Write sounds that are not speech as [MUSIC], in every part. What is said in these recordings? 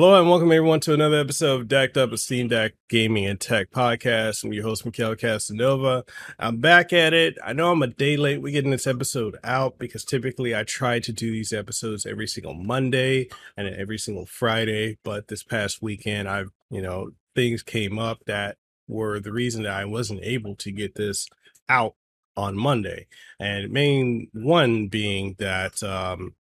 Hello and welcome everyone to another episode of Decked Up, a Steam Deck Gaming and Tech podcast. I'm your host, Mekel Kasanova. I'm back at it. I know I'm a day late. We're getting this episode out because typically I try to do these episodes every single Monday and every single Friday. But this past weekend, I've, you know, things came up that were the reason that I wasn't able to get this out on Monday. And main one being that, um,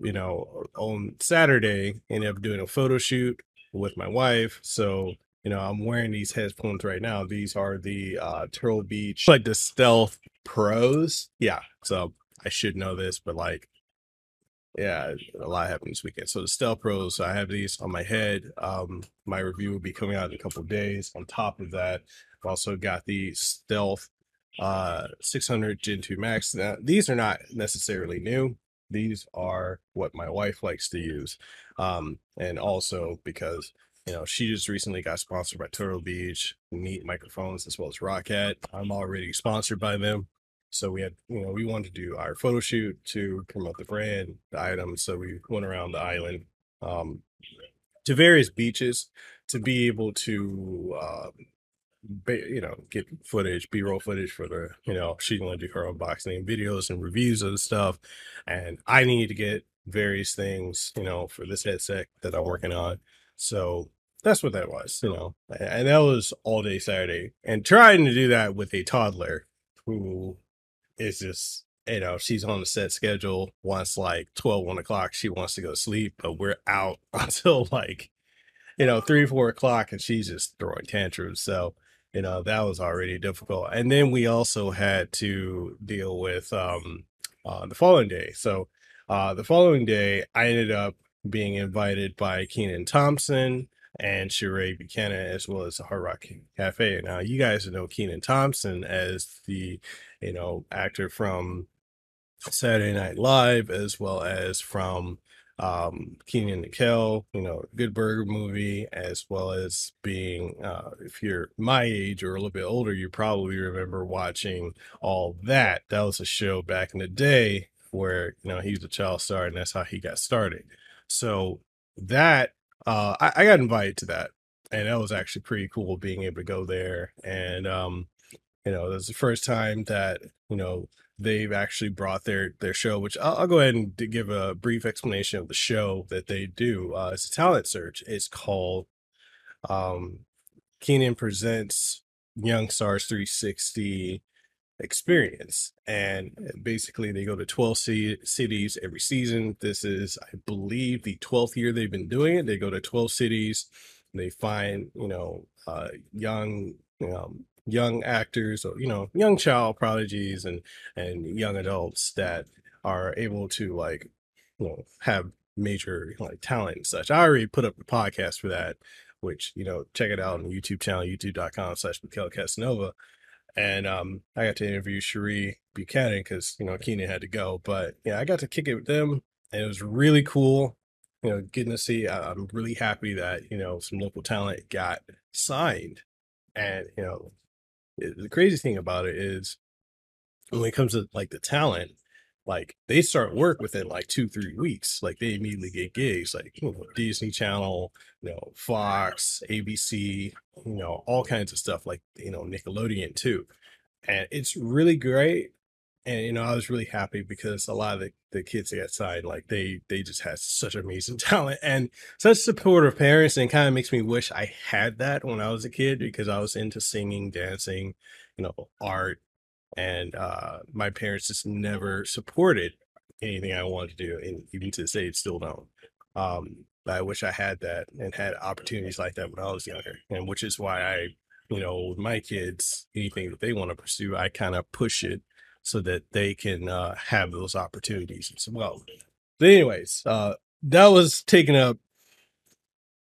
you know, on Saturday, ended up doing a photo shoot with my wife. So, you know, I'm wearing these headphones right now. These are the uh Turtle Beach, like the Stealth Pros. Yeah. So I should know this, but like, yeah, a lot happened this weekend. So the Stealth Pros, I have these on my head. Um, my review will be coming out in a couple days. On top of that, I've also got the Stealth uh 600 Gen 2 Max. Now, these are not necessarily new these are what my wife likes to use. Um, and also because you know she just recently got sponsored by Turtle Beach, Neat Microphones, as well as Roccat. I'm already sponsored by them. So we had, you know, we wanted to do our photo shoot to promote the brand, the items. So we went around the island um, to various beaches to be able to um, you know, get footage, B roll footage for the, you know, she's going to do her unboxing videos and reviews of the stuff. And I need to get various things, you know, for this headset that I'm working on. So that's what that was, you know, and that was all day Saturday. And trying to do that with a toddler who is just, you know, she's on the set schedule. Once like 12, 1 o'clock, she wants to go to sleep, but we're out [LAUGHS] until like, you know, three, four o'clock, and she's just throwing tantrums. So, you know that was already difficult and then we also had to deal with um uh, the following day so uh the following day i ended up being invited by Kenan Thompson and Sheree Buchanan, as well as the Hard Rock Cafe. Now, you guys know Kenan Thompson as the, you know, actor from Saturday Night Live, as well as from um Kenan and you know, Good Burger movie, as well as being uh if you're my age or a little bit older, you probably remember watching all that. That was a show back in the day where you know he was a child star and that's how he got started. So that uh I, I got invited to that and that was actually pretty cool being able to go there and um you know, it was the first time that, you know, they've actually brought their their show, which I'll, I'll go ahead and give a brief explanation of the show that they do. Uh, it's a talent search. It's called um, Kenan Presents Young Stars 360 Experience. And basically, they go to 12 c- cities every season. This is, I believe, the 12th year they've been doing it. They go to 12 cities. They find, you know, uh, young, um, young actors or you know young child prodigies and and young adults that are able to like you know have major like talent and such. I already put up a podcast for that which you know check it out on the youtube channel youtube.com slash Mekel Kasanova. And um i got to interview Sheree Buchanan because you know Kenan had to go. But yeah I got to kick it with them and it was really cool you know getting to see I'm really happy that you know some local talent got signed. And you know the crazy thing about it is when it comes to like the talent, like they start work within like two, three weeks. Like they immediately get gigs, like you know, Disney Channel, you know, Fox, ABC, you know, all kinds of stuff, like you know, Nickelodeon too. And it's really great and you know i was really happy because a lot of the, the kids that got signed like they they just had such amazing [LAUGHS] talent and such supportive parents and kind of makes me wish i had that when i was a kid because i was into singing dancing you know art and uh my parents just never supported anything i wanted to do and even to this day still don't. Um i wish i had that and had opportunities like that when i was younger and which is why i you know with my kids anything that they want to pursue i kind of push it so that they can uh, have those opportunities as well. But anyways, uh, that was taken up.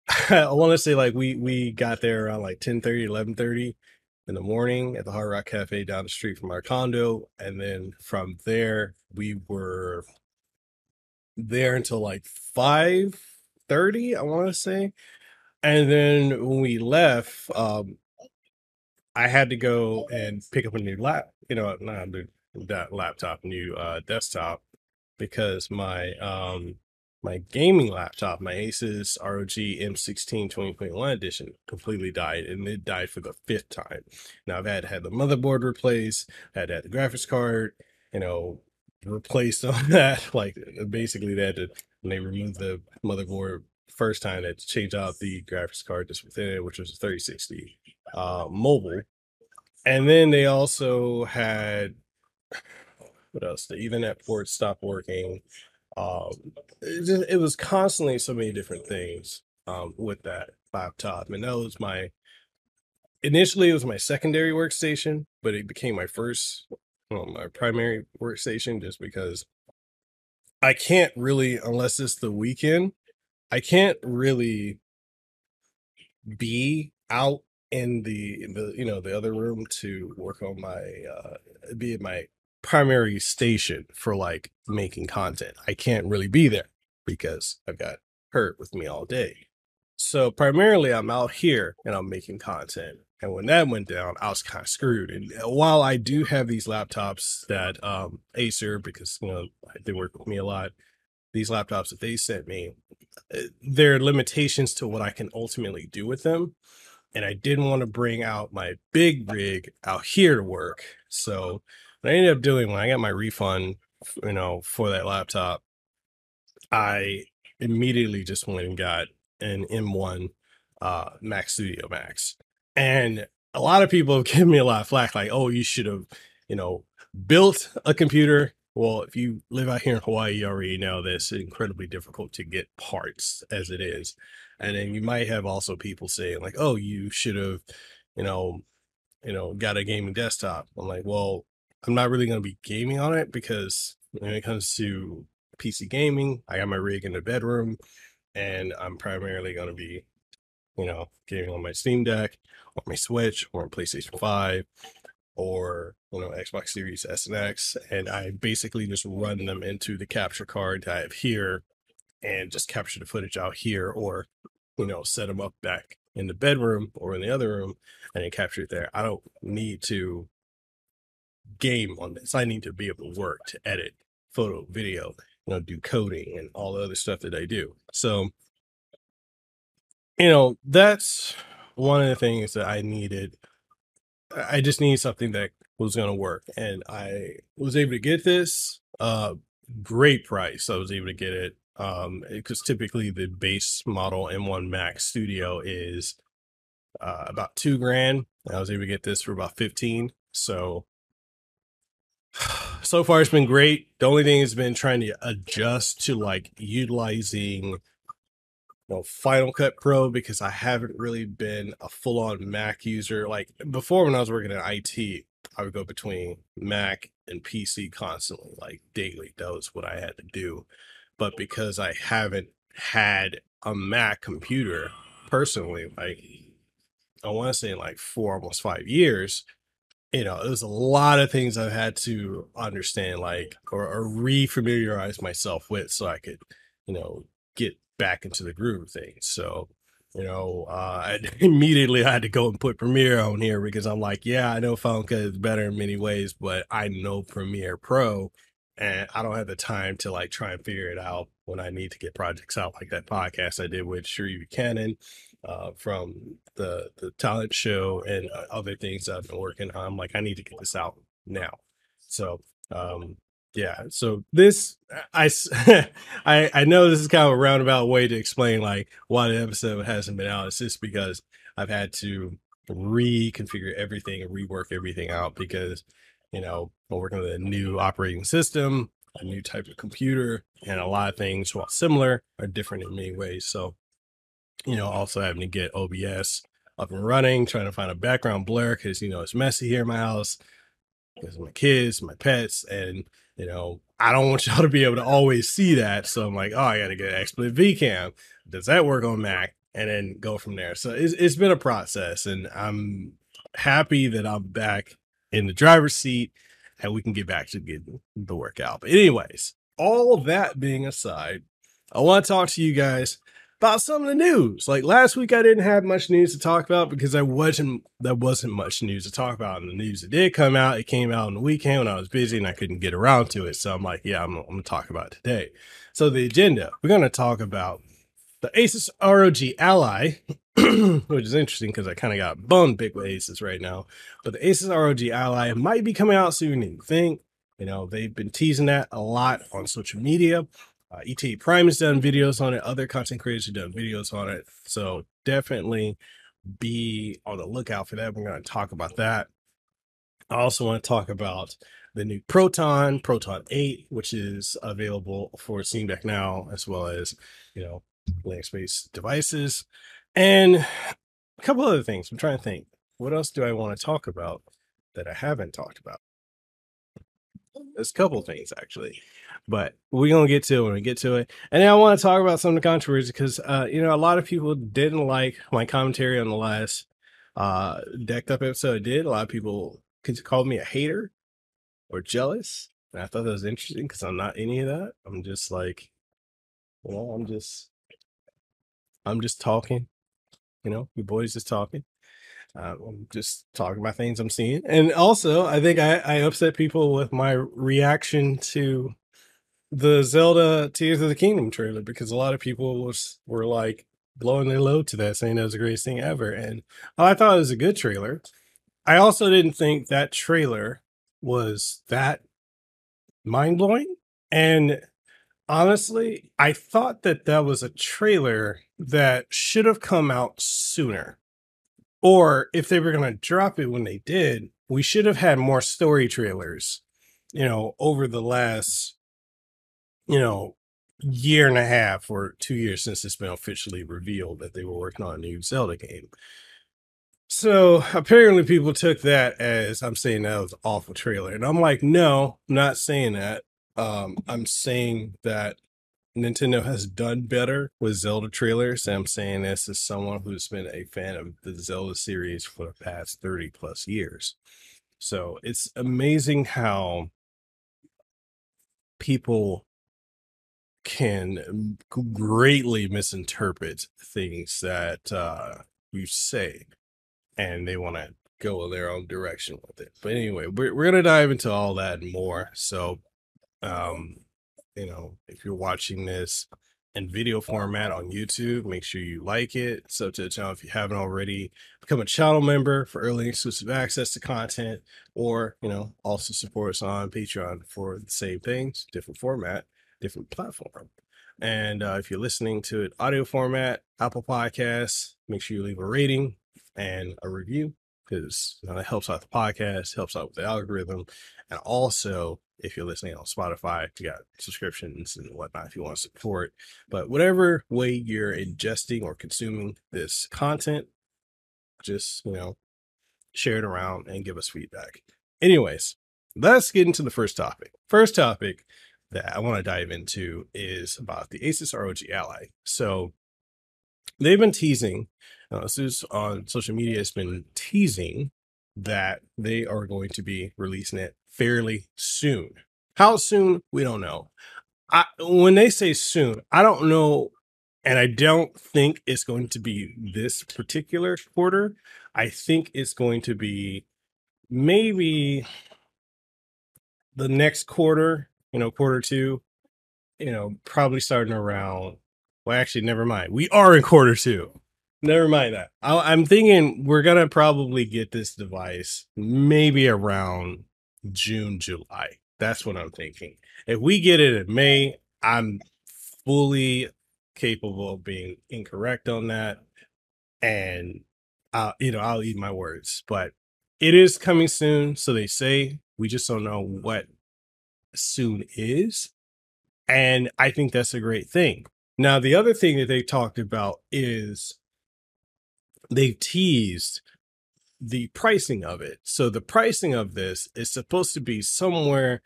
[LAUGHS] I want to say like we we got there around like 10 30, 11 30 in the morning at the Hard Rock Cafe down the street from our condo. And then from there, we were there until like 5 30, I want to say. And then when we left, um, I had to go and pick up a new lap, you know, not a that laptop, new uh, desktop, because my um my gaming laptop, my Asus ROG M16 2021 edition, completely died, and it died for the fifth time. Now I've had had the motherboard replaced, had had the graphics card, you know, replaced on [LAUGHS] that. Like basically, they had to when they removed the motherboard first time, they had to change out the graphics card just within it, which was a 3060 uh, mobile, and then they also had what else? The Ethernet port stopped working. Um, it, just, it was constantly so many different things um, with that laptop, and that was my initially it was my secondary workstation, but it became my first, well, my primary workstation, just because I can't really, unless it's the weekend, I can't really be out in the the you know the other room to work on my uh be in my primary station for like making content. I can't really be there because I've got hurt with me all day. So primarily I'm out here and I'm making content. And when that went down, I was kind of screwed. And uh, while I do have these laptops that um Acer, because you know they work with me a lot, these laptops that they sent me, uh, there are limitations to what I can ultimately do with them. And I didn't want to bring out my big rig out here to work. So I ended up doing when I got my refund, you know, for that laptop, I immediately just went and got an M1 uh, Mac Studio Max. And a lot of people [LAUGHS] have given me a lot of flack, like, oh, you should have, you know, built a computer. Well, if you live out here in Hawaii, you already know this incredibly difficult to get parts as it is. And then you might have also people saying, like, oh, you should have, you know, you know, got a gaming desktop. I'm like, well, I'm not really going to be gaming on it because when it comes to PC gaming, I got my rig in the bedroom and I'm primarily going to be, you know, gaming on my Steam Deck or my Switch or on PlayStation 5 or, you know, Xbox Series S and X. And I basically just run them into the capture card I have here and just capture the footage out here or, you know, set them up back in the bedroom or in the other room and then capture it there. I don't need to game on this. I need to be able to work to edit photo, video, you know, do coding and all the other stuff that I do. So, you know, that's one of the things that I needed. I just needed something that was going to work. And I was able to get this, uh, great price. I was able to get it. Um, because typically the base model M1 Max Studio is uh, about two grand. I was able to get this for about 15. So [SIGHS] so far it's been great. The only thing has been trying to adjust to like utilizing you know Final Cut Pro because I haven't really been a full on Mac user. Like before when I was working in IT, I would go between Mac and PC constantly, like daily. That was what I had to do. But because I haven't had a Mac computer personally, like I want to say in like four, almost five years, you know, there's a lot of things I've had to understand, like, or, or refamiliarize myself with so I could, you know, get back into the groove of things. So, you know, uh, I [LAUGHS] immediately I had to go and put Premiere on here because I'm like, yeah, I know Final is better in many ways, but I know Premiere Pro and I don't have the time to like try and figure it out when I need to get projects out like that podcast I did with Sheree Buchanan uh, from the the talent show and uh, other things I've been working on. I'm like, I need to get this out now. So um, yeah. So this I [LAUGHS] I I know this is kind of a roundabout way to explain like why the episode hasn't been out. It's just because I've had to reconfigure everything and rework everything out because you know I'm working with a new operating system a new type of computer and a lot of things while similar are different in many ways so you know, also having to get OBS up and running, trying to find a background blur because, you know, it's messy here in my house because my kids, my pets, and, you know, I don't want [LAUGHS] y'all to be able to always see that. So I'm like, oh, I got to get XSplit VCam. Does that work on Mac? And then go from there. So it's, it's been a process, and I'm happy that I'm back in the driver's seat and we can get back to getting the workout. But, anyways, all that being aside, I want to talk to you guys about some of the news. Like last week, I didn't have much news to talk about because I wasn't there wasn't much news to talk about in the news. It did come out. It came out on the weekend when I was busy and I couldn't get around to it. So I'm like, yeah, I'm, I'm gonna talk about today. So the agenda, we're to talk about the Asus ROG Ally, [CLEARS THROAT] which is interesting because I kind of got bummed big with Asus right now. But the Asus ROG Ally might be coming out than you think. You know, they've been teasing that a lot on social media. Uh, ETA Prime has done videos on it. Other content creators have done videos on it. So definitely be on the lookout for that. We're going to talk about that. I also want to talk about the new Proton, Proton 8, which is available for Steam Deck now, as well as, you know, Linux based devices. And a couple other things. I'm trying to think. What else do I want to talk about that I haven't talked about? There's a couple things actually, but we're gonna get to it when we get to it. And then I want to talk about some of the controversy because uh, you know a lot of people didn't like my commentary on the last uh decked up episode I did. A lot of people could called me a hater or jealous. And I thought that was interesting because I'm not any of that. I'm just like, well, I'm just I'm just talking. You know, your boys just talking. Uh, I'm just talking about things I'm seeing. And also, I think I, I upset people with my reaction to the Zelda Tears of the Kingdom trailer because a lot of people was were like blowing their load to that, saying that was the greatest thing ever. And I thought it was a good trailer. I also didn't think that trailer was that mind blowing. And honestly, I thought that that was a trailer that should have come out sooner. Or if they were going to drop it when they did, we should have had more story trailers, you know, over the last, you know, year and a half or two years since it's been officially revealed that they were working on a new Zelda game. So apparently people took that as I'm saying that was an awful trailer. And I'm like, no, I'm not saying that. Um, I'm saying that Nintendo has done better with Zelda trailers. I'm saying this as someone who's been a fan of the Zelda series for the past 30 plus years. So it's amazing how people can greatly misinterpret things that uh, you say and they want to go in their own direction with it. But anyway, we're we're gonna dive into all that and more. So, um, you know, if you're watching this in video format on YouTube, make sure you like it. So to the channel if you haven't already, become a channel member for early exclusive access to content, or you know, also support us on Patreon for the same things, different format, different platform. And uh, if you're listening to it audio format, Apple Podcasts, make sure you leave a rating, and a review because you know, that helps out the podcast, helps out with the algorithm. And also, if you're listening on Spotify, you got subscriptions and whatnot if you want to support. But whatever way you're ingesting or consuming this content, just, you know, share it around and give us feedback. Anyways, let's get into the first topic. First topic that I want to dive into is about the Asus ROG Ally. So they've been teasing uh, Asus on social media has been teasing that they are going to be releasing it fairly soon. How soon? We don't know. I, when they say soon, I don't know, and I don't think it's going to be this particular quarter. I think it's going to be maybe the next quarter, you know, quarter two, you know, probably starting around. Well, actually, never mind. We are in quarter two. Never mind that. I, am thinking we're gonna probably get this device maybe around June, July. That's what I'm thinking. If we get it in May, I'm fully capable of being incorrect on that, and uh, you know I'll eat my words. But it is coming soon, so they say. We just don't know what soon is, and I think that's a great thing. Now, the other thing that they talked about is they've teased the pricing of it. So the pricing of this is supposed to be somewhere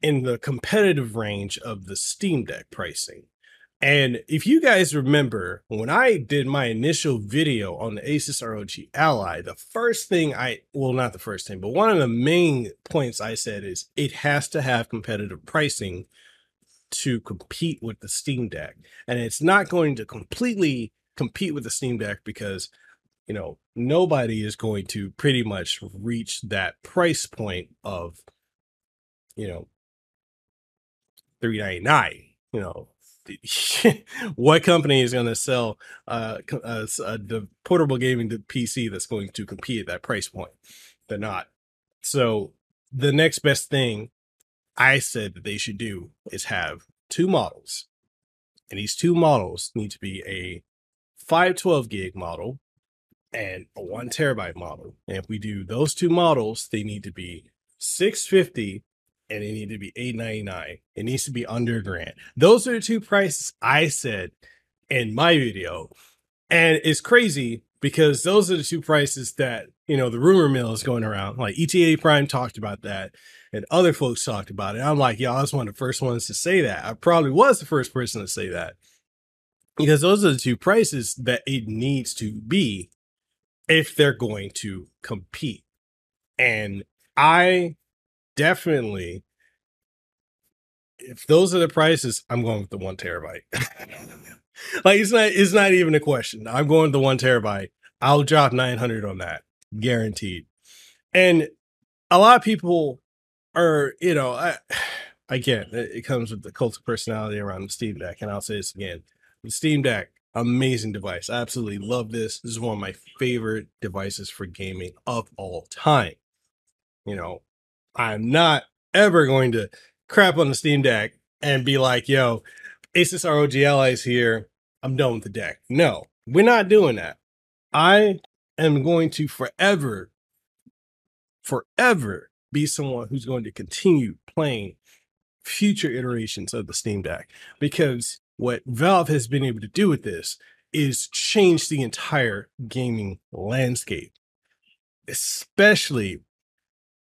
in the competitive range of the Steam Deck pricing. And if you guys remember, when I did my initial video on the Asus ROG Ally, the first thing I, well, not the first thing, but one of the main points I said is it has to have competitive pricing to compete with the Steam Deck. And it's not going to completely compete with the Steam Deck because you know, nobody is going to pretty much reach that price point of, you know, 399, you know, [LAUGHS] what company is going to sell uh, a, a, the portable gaming PC that's going to compete at that price point? They're not. So the next best thing I said that they should do is have two models, and these two models need to be a 512 gig model and a one terabyte model. And if we do those two models, they need to be 650 and they need to be 899. It needs to be under grand. Those are the two prices I said in my video. And it's crazy because those are the two prices that, you know, the rumor mill is going around. Like ETA Prime talked about that and other folks talked about it. I'm like, y'all, I was one of the first ones to say that. I probably was the first person to say that because those are the two prices that it needs to be if they're going to compete. And I definitely, if those are the prices, I'm going with the one terabyte. [LAUGHS] like it's not, it's not even a question. I'm going with the one terabyte. I'll drop 900 on that, guaranteed. And a lot of people are, you know, I, [SIGHS] again, it, comes with the cult of personality around the Steam Deck, and I'll say this again: the Steam Deck, amazing device. I absolutely love this. This is one of my favorite devices for gaming of all time. You know, I'm not ever going to crap on the Steam Deck and be like, yo, Asus ROG Allies here. I'm done with the deck. No, we're not doing that. I am going to forever, forever be someone who's going to continue playing future iterations of the Steam Deck because what Valve has been able to do with this is change the entire gaming landscape, especially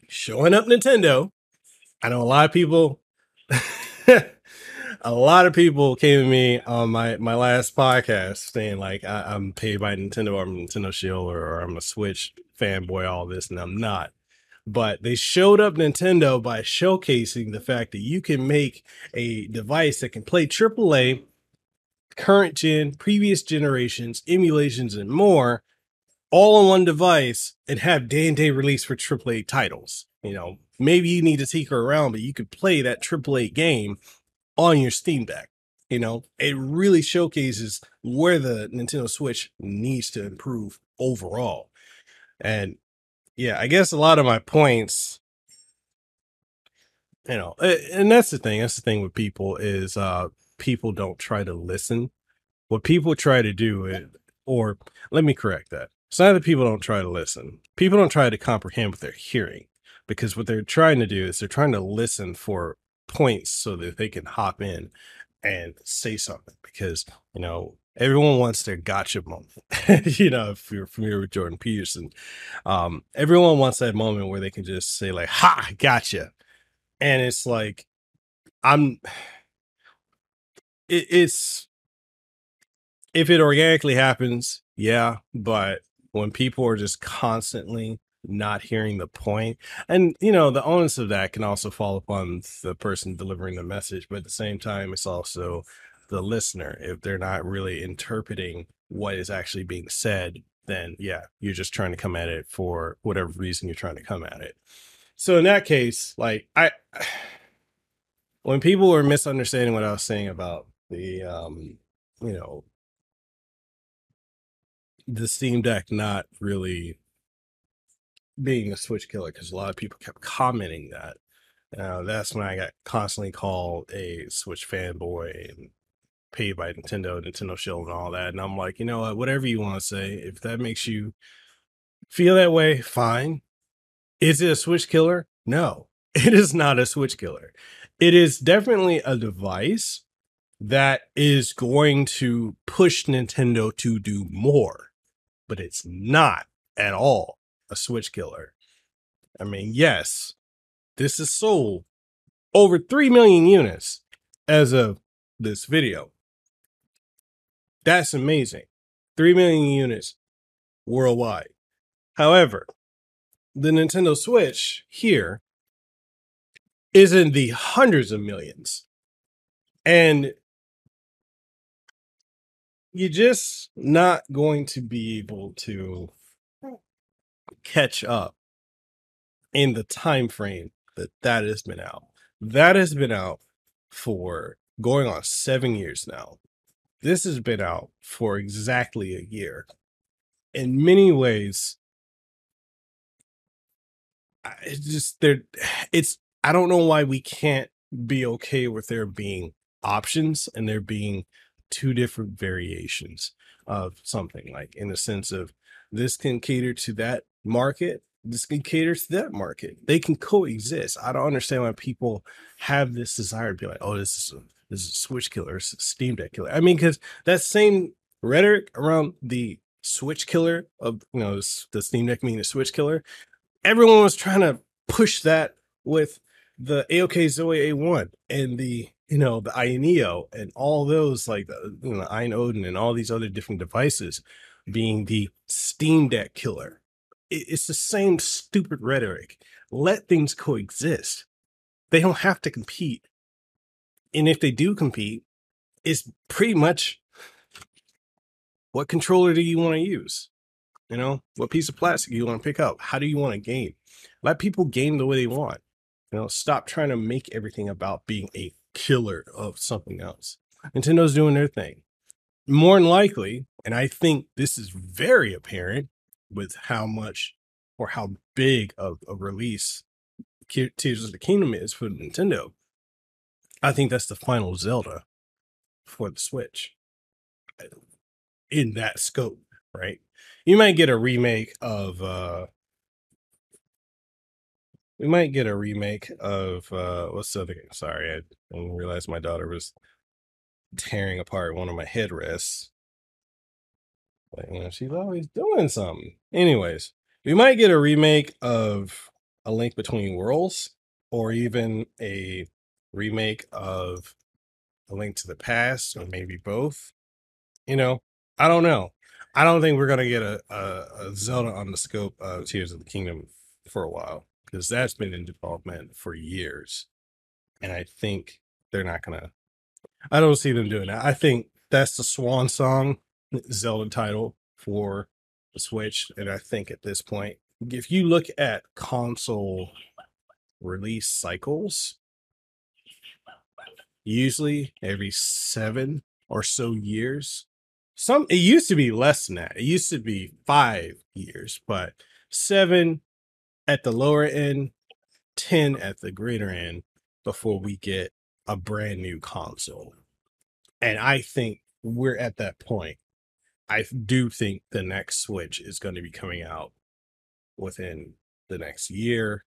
showing up Nintendo. I know a lot of people, [LAUGHS] a lot of people came to me on my, my last podcast saying like, I, am paid by Nintendo, or I'm Nintendo Shield, or, or I'm a Switch fanboy, all this, and I'm not. But they showed up Nintendo by showcasing the fact that you can make a device that can play AAA, current gen, previous generations, emulations, and more all on one device and have day and day release for AAA titles. You know, maybe you need to tinker around, but you could play that AAA game on your Steam Deck. You know, it really showcases where the Nintendo Switch needs to improve overall. And yeah, I guess a lot of my points, you know, and that's the thing. That's the thing with people is uh people don't try to listen. What people try to do is, or let me correct that. It's not that people don't try to listen. People don't try to comprehend what they're hearing because what they're trying to do is they're trying to listen for points so that they can hop in and say something because, you know, everyone wants their gotcha moment. [LAUGHS] you know, if you're familiar with Jordan Peterson, um, everyone wants that moment where they can just say like, "Ha, gotcha," and it's like, I'm. It, it's if it organically happens, yeah, but when people are just constantly not hearing the point and you know the onus of that can also fall upon the person delivering the message but at the same time it's also the listener if they're not really interpreting what is actually being said then yeah you're just trying to come at it for whatever reason you're trying to come at it so in that case like i [SIGHS] when people were misunderstanding what i was saying about the um you know the Steam Deck not really being a Switch killer because a lot of people kept commenting that. Uh, that's when I got constantly called a Switch fanboy and paid by Nintendo, Nintendo Shield, and all that. And I'm like, you know what? Whatever you want to say, if that makes you feel that way, fine. Is it a Switch killer? No, [LAUGHS] it is not a Switch killer. It is definitely a device that is going to push Nintendo to do more but it's not at all a switch killer. I mean, yes, this is sold over 3 million units as of this video. That's amazing. 3 million units worldwide. However, the Nintendo Switch here is in the hundreds of millions. And you're just not going to be able to catch up in the time frame that that has been out. That has been out for going on seven years now. This has been out for exactly a year. In many ways, it's just there. [SIGHS] It's I don't know why we can't be okay with there being options and there being two different variations of something like in the sense of this can cater to that market this can cater to that market. They can coexist. I don't understand why people have this desire to be like oh this is a, this is a switch killer is a steam deck killer. I mean because that same rhetoric around the switch killer of you know the steam deck being the switch killer everyone was trying to push that with the aok zoe a1 and the you know the Aya Neo and all those like the you know, AYN Odin and all these other different devices being the Steam Deck killer. It- It's the same stupid rhetoric. Let things coexist. They don't have to compete. And if they do compete, it's pretty much what controller do you want to use? You know, what piece of plastic you want to pick up? How do you want to game? Let people game the way they want. You know, stop trying to make everything about being a killer of something else. Nintendo's doing their thing. More than likely, and I think this is very apparent with how much or how big of a release Tears of the Kingdom is for Nintendo. I think that's the final Zelda for the Switch in that scope, right? You might get a remake of uh we might get a remake of uh what's the other game? Sorry, I didn't realize my daughter was tearing apart one of my headrests. But you know, she's always doing something. Anyways, we might get a remake of A Link Between Worlds, or even a remake of A Link to the Past, or maybe both. You know, I don't know. I don't think we're gonna get a, a, a Zelda on the scope of Tears of the Kingdom for a while because that's been in development for years, and I think they're not gonna. I don't see them doing that. I think that's the swan song Zelda title for the Switch, and I think at this point, if you look at console release cycles, usually every seven or so years. Some it used to be less than that. It used to be five years, but seven at the lower end, ten at the greater end before we get a brand new console. And I think we're at that point. I do think the next Switch is going to be coming out within the next year,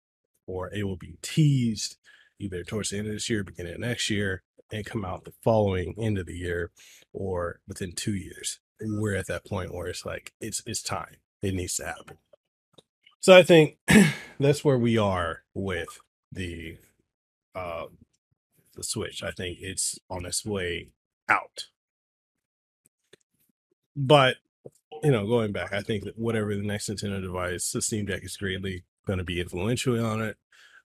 or it will be teased either towards the end of this year, beginning of next year, and come out the following end of the year, or within two years. We're at that point where it's like it's it's time. It needs to happen. So I think [CLEARS THROAT] that's where we are with the uh the Switch. I think it's on its way out. But you know, going back, I think that whatever the next Nintendo device, the Steam Deck is greatly going to be influential on it,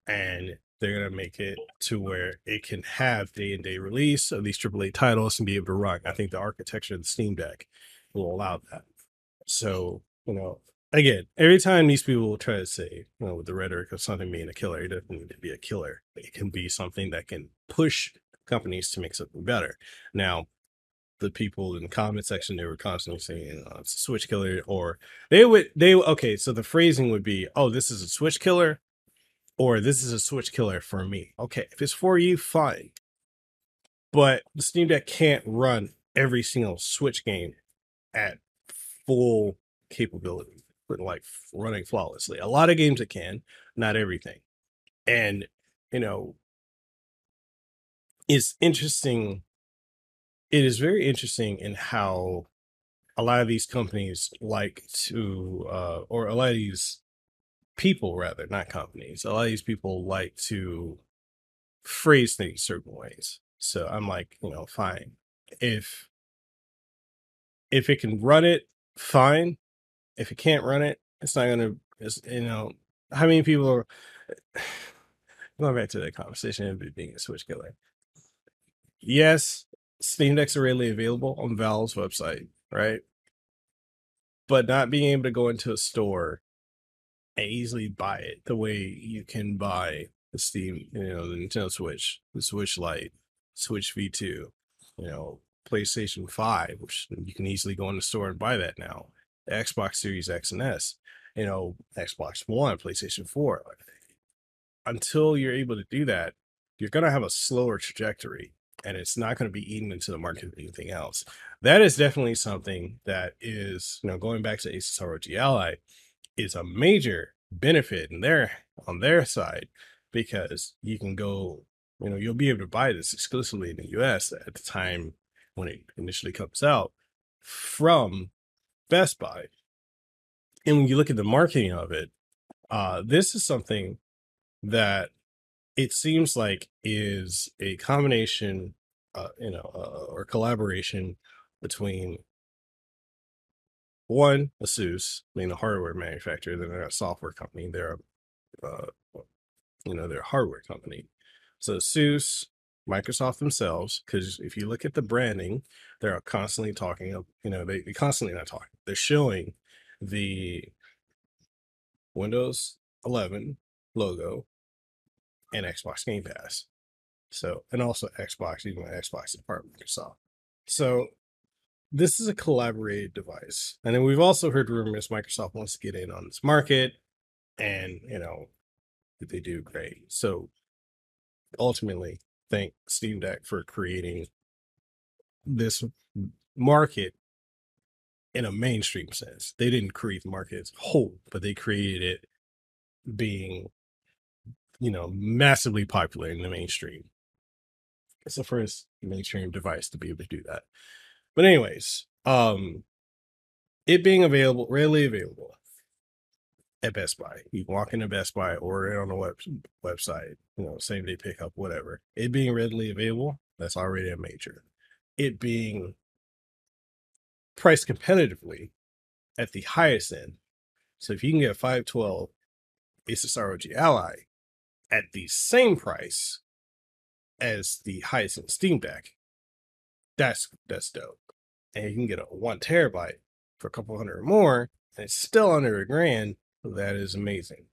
and they're going to make it to where it can have day and day release of these AAA titles and be able to run. I think the architecture of the Steam Deck will allow that. So, you know, again, every time these people will try to say, you know, with the rhetoric of something being a killer, it doesn't need to be a killer. It can be something that can push companies to make something better. Now, the people in the comment section they were constantly saying oh, it's a switch killer or they would they okay so the phrasing would be oh this is a switch killer or this is a switch killer for me. Okay if it's for you fine. But the steam deck can't run every single switch game at full capability but like running flawlessly. A lot of games it can not everything. And you know it's interesting it is very interesting in how a lot of these companies like to uh or a lot of these people rather not companies a lot of these people like to phrase things certain ways. So i'm like you know fine. If if it can run it fine. If it can't run it it's not gonna it's you know how many people are [SIGHS] going back to that conversation of being a switch killer. Yes Steam Decks are readily available on Valve's website, right? But not being able to go into a store and easily buy it the way you can buy the Steam, you know, the Nintendo Switch, the Switch Lite, Switch V2, you know, PlayStation 5, which you can easily go in the store and buy that now, the Xbox Series X and S, you know, Xbox One, PlayStation 4. Until you're able to do that, you're going to have a slower trajectory and it's not going to be eaten into the market of anything else. That is definitely something that is, you know, going back to Asus ROG Ally, is a major benefit in their on their side because you can go, you know, you'll be able to buy this exclusively in the US at the time when it initially comes out from Best Buy. And when you look at the marketing of it, uh, this is something that it seems like is a combination, uh, you know, uh, or collaboration between one, Asus, being a hardware manufacturer, then they're a software company. They're a, uh, you know, they're a hardware company. So Asus, Microsoft themselves, because if you look at the branding, they're constantly talking you know, they, they constantly not talking. They're showing the Windows 11 logo and Xbox Game Pass. So, and also Xbox, even Xbox is part of Microsoft. So, this is a collaborative device. And then we've also heard rumors Microsoft wants to get in on this market and, you know, they do great. So, ultimately, thank Steam Deck for creating this market in a mainstream sense. They didn't create the market as a whole, but they created it being you know, massively popular in the mainstream. It's the first mainstream device to be able to do that. But anyways, um it being available, readily available at Best Buy. You walk into Best Buy, order it on the web, website, you know, same day pickup, whatever. It being readily available, that's already a major. It being priced competitively at the highest end. So if you can get a 512 Asus ROG Ally at the same price as the in Steam Deck, that's that's dope. And you can get a one terabyte for a couple hundred more, and it's still under a grand. That is amazing.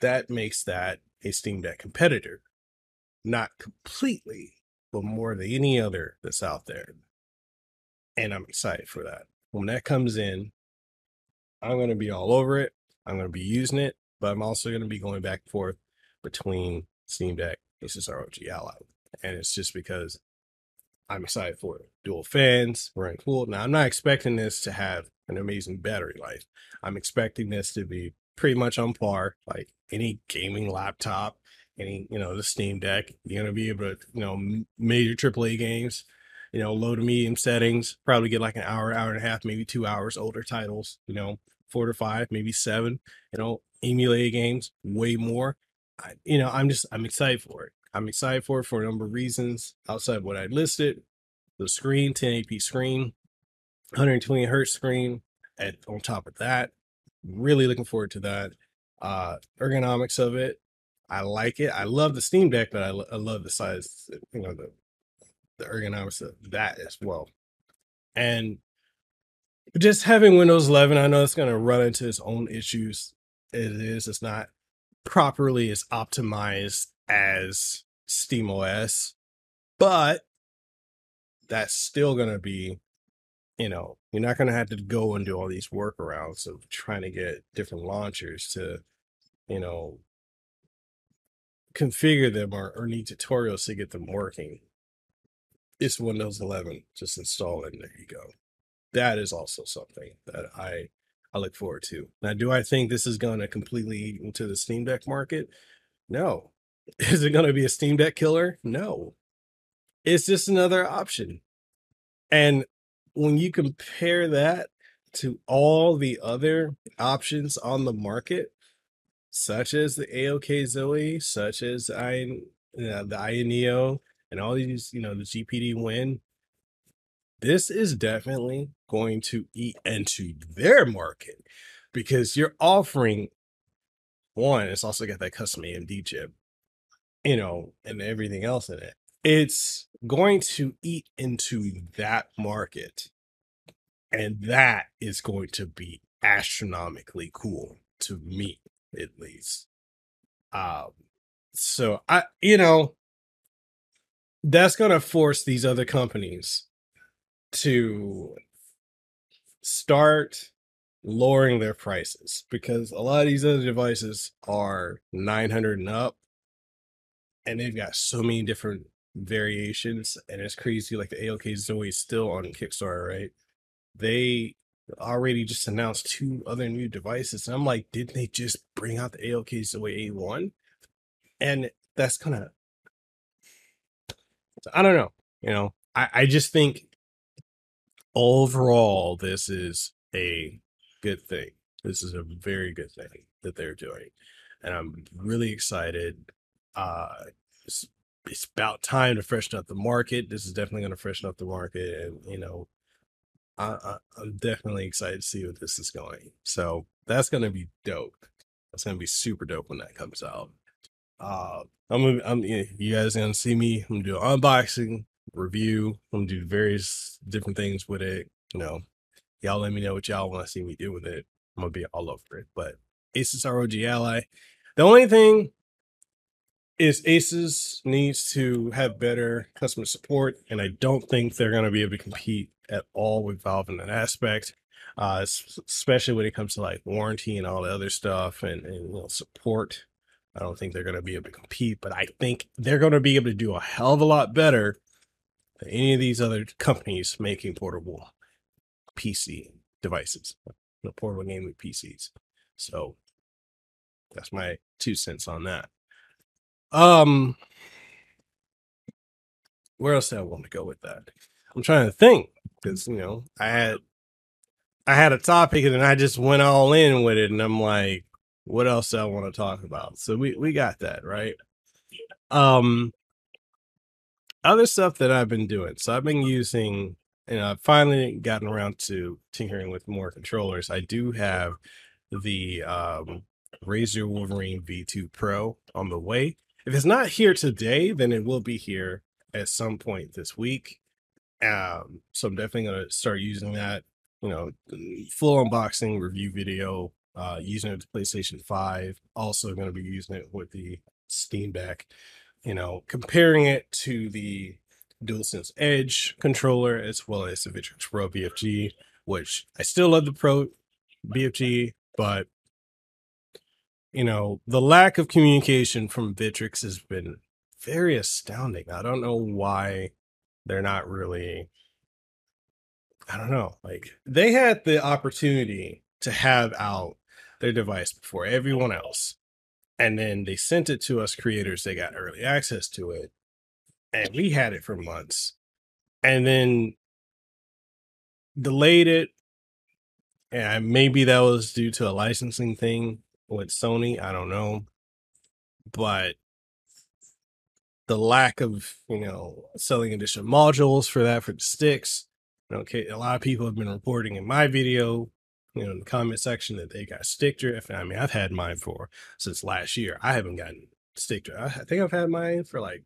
That makes that a Steam Deck competitor. Not completely, but more than any other that's out there. And I'm excited for that. When that comes in, I'm going to be all over it. I'm going to be using it but I'm also going to be going back and forth between Steam Deck versus ROG Ally. And it's just because I'm excited for it. Dual fans, running cool. Now, I'm not expecting this to have an amazing battery life. I'm expecting this to be pretty much on par, like any gaming laptop, any, you know, the Steam Deck. You're going to be able to, you know, major AAA games, you know, low to medium settings, probably get like an hour, hour and a half, maybe two hours, older titles, you know, four to five, maybe seven, you know, emulated games way more. I, you know, I'm just I'm excited for it. I'm excited for it for a number of reasons outside what I listed. The screen, 1080p screen, 120 hertz screen. At on top of that, really looking forward to that. Uh, ergonomics of it, I like it. I love the Steam Deck, but I, I love the size, you know, the the ergonomics of that as well. And just having Windows 11, I know it's going to run into its own issues it is. It's not properly as optimized as SteamOS, but that's still going to be, you know, you're not going to have to go and do all these workarounds of trying to get different launchers to, you know, configure them or, or need tutorials to get them working. It's Windows 11. Just install it and there you go. That is also something that I I look forward to. Now, do I think this is going to completely eat into the Steam Deck market? No. [LAUGHS] Is it going to be a Steam Deck killer? No. It's just another option. And when you compare that to all the other options on the market, such as the AOK Zoe, such as I, uh, the Aya Neo, and all these, you know, the GPD Win, this is definitely going to eat into their market because you're offering one, it's also got that custom AMD chip, you know, and everything else in it. It's going to eat into that market. And that is going to be astronomically cool to me, at least. Um, so I, you know, that's going to force these other companies to start lowering their prices because a lot of these other devices are 900 and up and they've got so many different variations and it's crazy like the AOK Zoe is still on Kickstarter right? They already just announced two other new devices and I'm like didn't they just bring out the AOK Zoe A1 and that's kind of I don't know you know? I I just think overall this is a good thing. This is a very good thing that they're doing. And I'm really excited. Uh it's, it's about time to freshen up the market. This is definitely going to freshen up the market. And, you know, I, I, I'm definitely excited to see where this is going. So that's going to be dope. That's going to be super dope when that comes out. Uh, I'm, gonna, I'm, you guys gonna see me. I'm gonna do an unboxing, review. I'm gonna do various different things with it. You know, y'all let me know what y'all want to see me do with it. I'm gonna be all over it. But Asus ROG Ally. The only thing is Asus needs to have better customer support, and I don't think they're gonna be able to compete at all with Valve in that aspect. Uh, especially when it comes to like warranty and all the other stuff and, and you know, support. I don't think they're going to be able to compete, but I think they're going to be able to do a hell of a lot better any of these other companies making portable PC devices, you portable gaming PCs. So that's my two cents on that. Um, where else do I want to go with that? I'm trying to think because you know I had I had a topic and I just went all in with it, and I'm like, what else do I want to talk about? So we we got that right. Um, other stuff that I've been doing. So I've been using and I've finally gotten around to tinkering with more controllers. I do have the um, Razer Wolverine V2 Pro on the way. If it's not here today, then it will be here at some point this week. Um, so I'm definitely gonna start using that. You know, full unboxing review video. Uh, using it with PlayStation Five. Also going to be using it with the Steam Deck. You know, comparing it to the DualSense Edge controller as well as the Victrix Pro BFG, which I still love the Pro BFG, but you know, the lack of communication from Victrix has been very astounding. I don't know why they're not really I don't know. Like they had the opportunity to have out their device before everyone else. And then they sent it to us creators. They got early access to it and we had it for months and then delayed it and maybe that was due to a licensing thing with Sony, I don't know. But the lack of, you know, selling additional modules for that for the sticks. Okay, a lot of people have been reporting in my video, you know, in the comment section that they got stick drift. I mean, I've had mine for since last year. I haven't gotten stick drift. I think I've had mine for like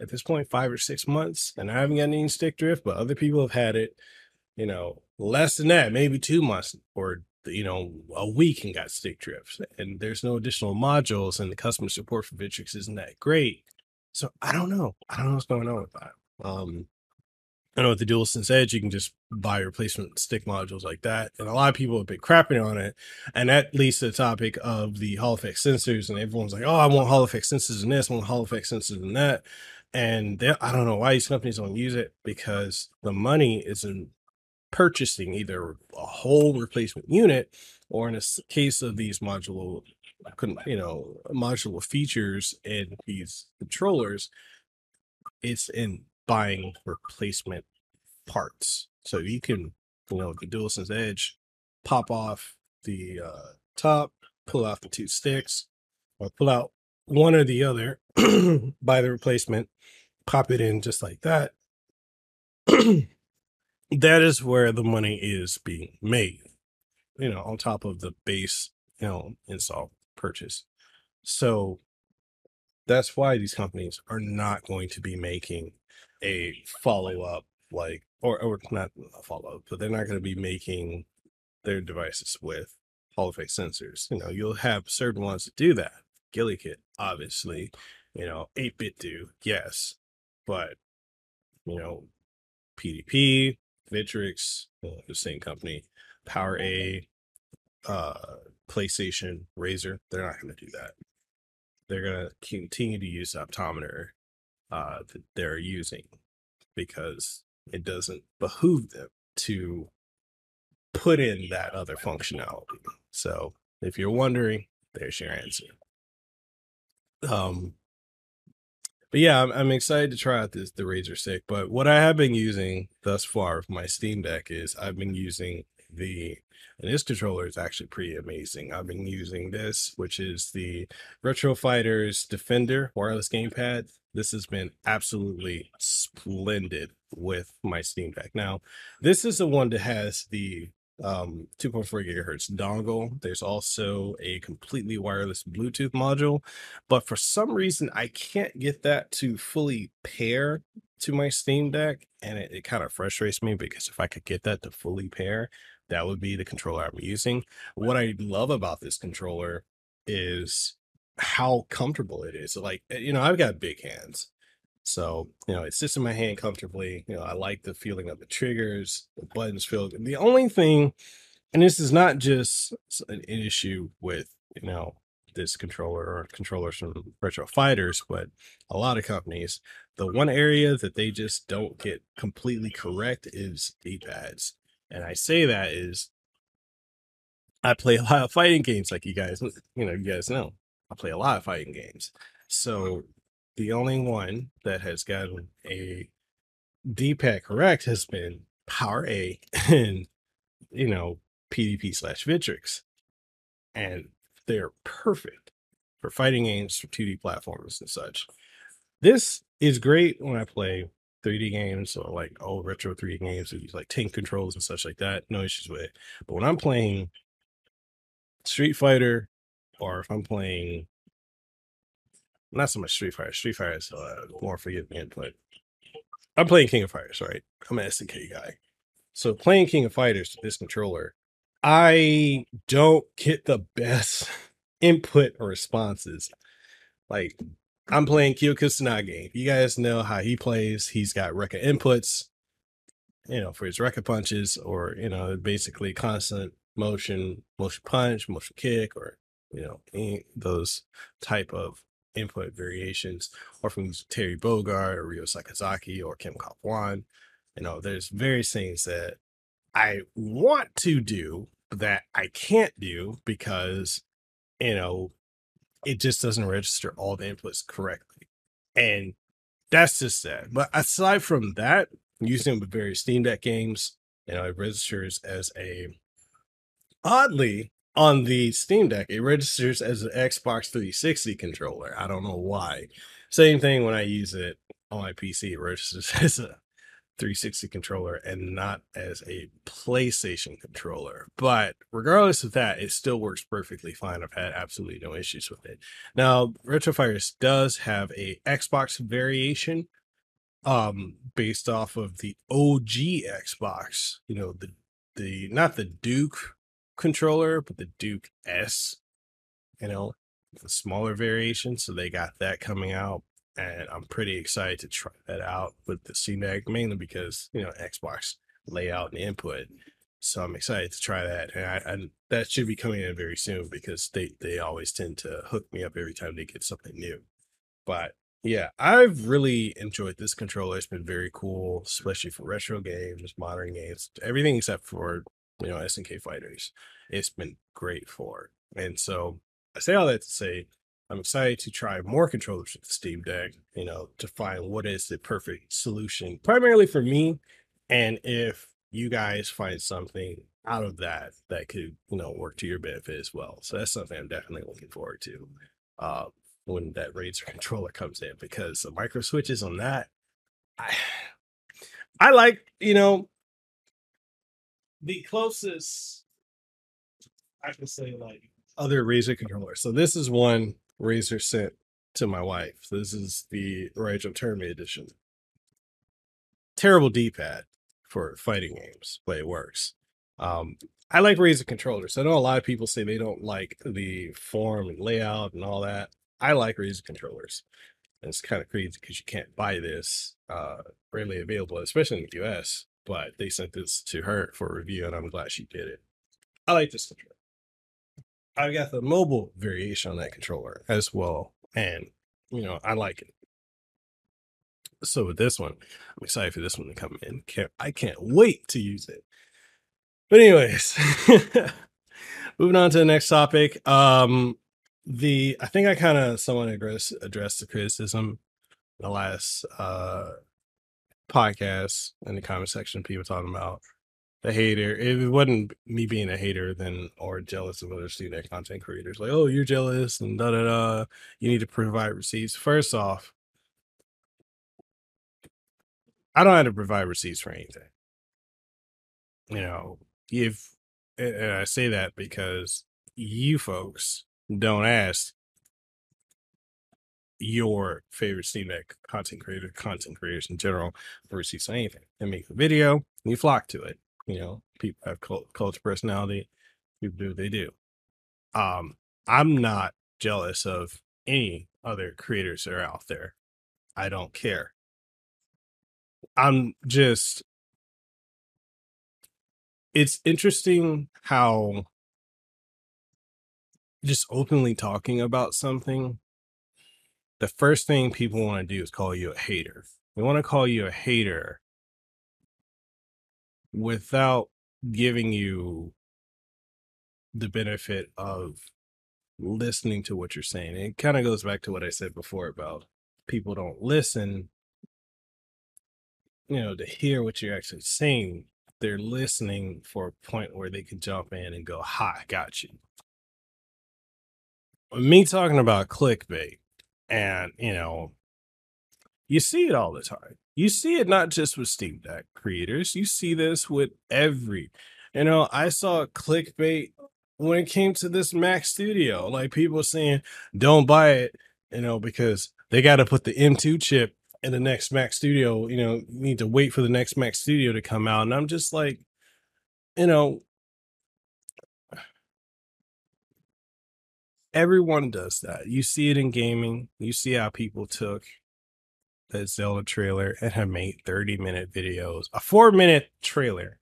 at this point five or six months, and I haven't gotten any stick drift, but other people have had it, you know, less than that, maybe two months or you know a week and got stick drift. And there's no additional modules, and the customer support for Victrix isn't that great. So I don't know. I don't know what's going on with that. Um, I know with the DualSense Edge, you can just buy replacement stick modules like that. And a lot of people have been crapping on it. And that leads to the topic of the Hall effect sensors. And everyone's like, oh, I want Hall effect sensors in this, I want Hall effect sensors in that and I don't know why these companies don't use it because the money is in purchasing either a whole replacement unit or in a case of these modular couldn't you know modular features in these controllers it's in buying replacement parts so you can you know the DualSense Edge pop off the uh, top pull out the two sticks or pull out one or the other, [CLEARS THROAT] buy the replacement, pop it in just like that. [CLEARS THROAT] that is where the money is being made, you know, on top of the base, you know, install purchase. So that's why these companies are not going to be making a follow up, like, or, or not a follow up, but they're not going to be making their devices with Hall effect sensors. You know, you'll have certain ones that do that GuliKit, obviously, you know, 8BitDo, yes, but you know, PDP, Victrix, uh, the same company, Power A, uh, PlayStation, Razer. They're not going to do that. They're going to continue to use the potentiometer uh, that they're using because it doesn't behoove them to put in that other functionality. So if you're wondering, there's your answer. Um, but yeah, I'm, I'm excited to try out this the Razer Stick. But what I have been using thus far with my Steam Deck is I've been using the and this controller is actually pretty amazing. I've been using this, which is the Retro Fighters Defender wireless gamepad. This has been absolutely splendid with my Steam Deck. Now, this is the one that has the um 2.4 gigahertz dongle there's also a completely wireless bluetooth module but for some reason i can't get that to fully pair to my steam deck and it, it kind of frustrates me because if i could get that to fully pair that would be the controller i'm using what i love about this controller is how comfortable it is like eh, you know i've got big hands so, you know, it sits in my hand comfortably. You know, I like the feeling of the triggers, the buttons feel. The only thing, and this is not just an issue with, you know, this controller or controllers from retro fighters, but a lot of companies, the one area that they just don't get completely correct is D-pads. And I say that is I play a lot of fighting games like you guys, you know, you guys know. I play a lot of fighting games. So the only one that has gotten a D-pad correct has been Power A [LAUGHS] and you know PDP slash Victrix. and they're perfect for fighting games, for 2D platforms and such. This is great when I play 3D games or like old retro 3D games with like tank controls and such like that. No issues with it. But when I'm playing Street Fighter, or if I'm playing not so much Street Fighter. Street Fighter is uh, more forgiving, but I'm playing King of Fighters, right? I'm an SNK guy. So playing King of Fighters with this controller, I don't get the best [LAUGHS] input or responses. Like I'm playing Kyo Kusanagi. You guys know how he plays. He's got Rekka inputs, you know, for his Rekka punches, or you know, basically constant motion, motion punch, motion kick, or you know, any, those type of input variations, or from Terry Bogard or Ryo Sakazaki or Kim Kap-Hwan. You know, there's various things that I want to do that I can't do because, you know, it just doesn't register all the inputs correctly. And that's just sad. But aside from that, using with various Steam Deck games, you know, it registers as a oddly on the Steam Deck, it registers as an Xbox 360 controller. I don't know why. Same thing when I use it on my PC, it registers [LAUGHS] as a 360 controller and not as a PlayStation controller. But regardless of that, it still works perfectly fine. I've had absolutely no issues with it. Now, Retrofighters does have a Xbox variation um based off of the OG Xbox, you know, the the not the Duke controller, but the Duke S, you know, the smaller variation. So they got that coming out. And I'm pretty excited to try that out with the Deck, mainly because, you know, Xbox layout and input. So I'm excited to try that. And, I, and that should be coming in very soon because they, they always tend to hook me up every time they get something new. But yeah, I've really enjoyed this controller. It's been very cool, especially for retro games, modern games, everything except for you know, SNK fighters. It's been great for. And so I say all that to say I'm excited to try more controllers with the Steam Deck, you know, to find what is the perfect solution, primarily for me. And if you guys find something out of that that could, you know, work to your benefit as well. So that's something I'm definitely looking forward to uh, when that Razer [LAUGHS] controller comes in because the micro switches on that, I, [SIGHS] I like, you know, the closest I can say like other Razer controllers. So this is one Razer sent to my wife. This is the Raiju Tournament edition. Terrible D-pad for fighting games, but it works. Um, I like Razer controllers. I know a lot of people say they don't like the form and layout and all that. I like Razer controllers. It's kind of crazy because you can't buy this uh readily available, especially in the US. But they sent this to her for review, and I'm glad she did it. I like this controller. I got the mobile variation on that controller as well, and you know I like it. So with this one, I'm excited for this one to come in. Can't I can't wait to use it. But anyways, [LAUGHS] moving on to the next topic. Um, the I think I kind of somewhat address addressed the criticism in the last uh podcast in the comment section. People talking about the hater. It wasn't me being a hater, then or jealous of other student content creators, like oh you're jealous and da da da. You need to provide receipts. First off, I don't have to provide receipts for anything. You know, if and I say that because you folks don't ask your favorite Deck content creator, content creators in general, for receipts on anything. They make a video, and you flock to it. You know, people have cult, culture personality. People do what they do. Um, I'm not jealous of any other creators that are out there. I don't care. I'm just it's interesting how just openly talking about something, the first thing people want to do is call you a hater. They want to call you a hater without giving you the benefit of listening to what you're saying. It kind of goes back to what I said before about people don't listen, you know, to hear what you're actually saying. They're listening for a point where they can jump in and go, "Ha, I got you." Me talking about clickbait, and you know, you see it all the time. You see it not just with Steam Deck creators. You see this with every, you know, I saw clickbait when it came to this Mac Studio. Like people saying, don't buy it, you know, because they got to put the M2 chip in the next Mac Studio. You know, need to wait for the next Mac Studio to come out. And I'm just like, you know, everyone does that. You see it in gaming. You see how people took that Zelda trailer and have made 30 minute videos, a four minute trailer,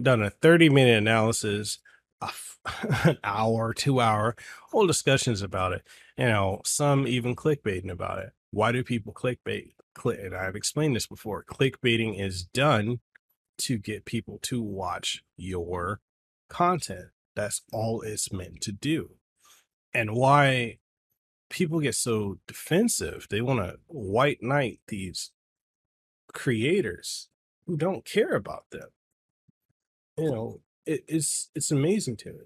done a 30 minute analysis, [LAUGHS] an hour, two hour, whole discussions about it. You know, some even clickbaiting about it. Why do people clickbait? Click, and I've explained this before. Clickbaiting is done to get people to watch your content. That's all it's meant to do. And why people get so defensive. They want to white knight these creators who don't care about them. You know, it, it's it's amazing to me.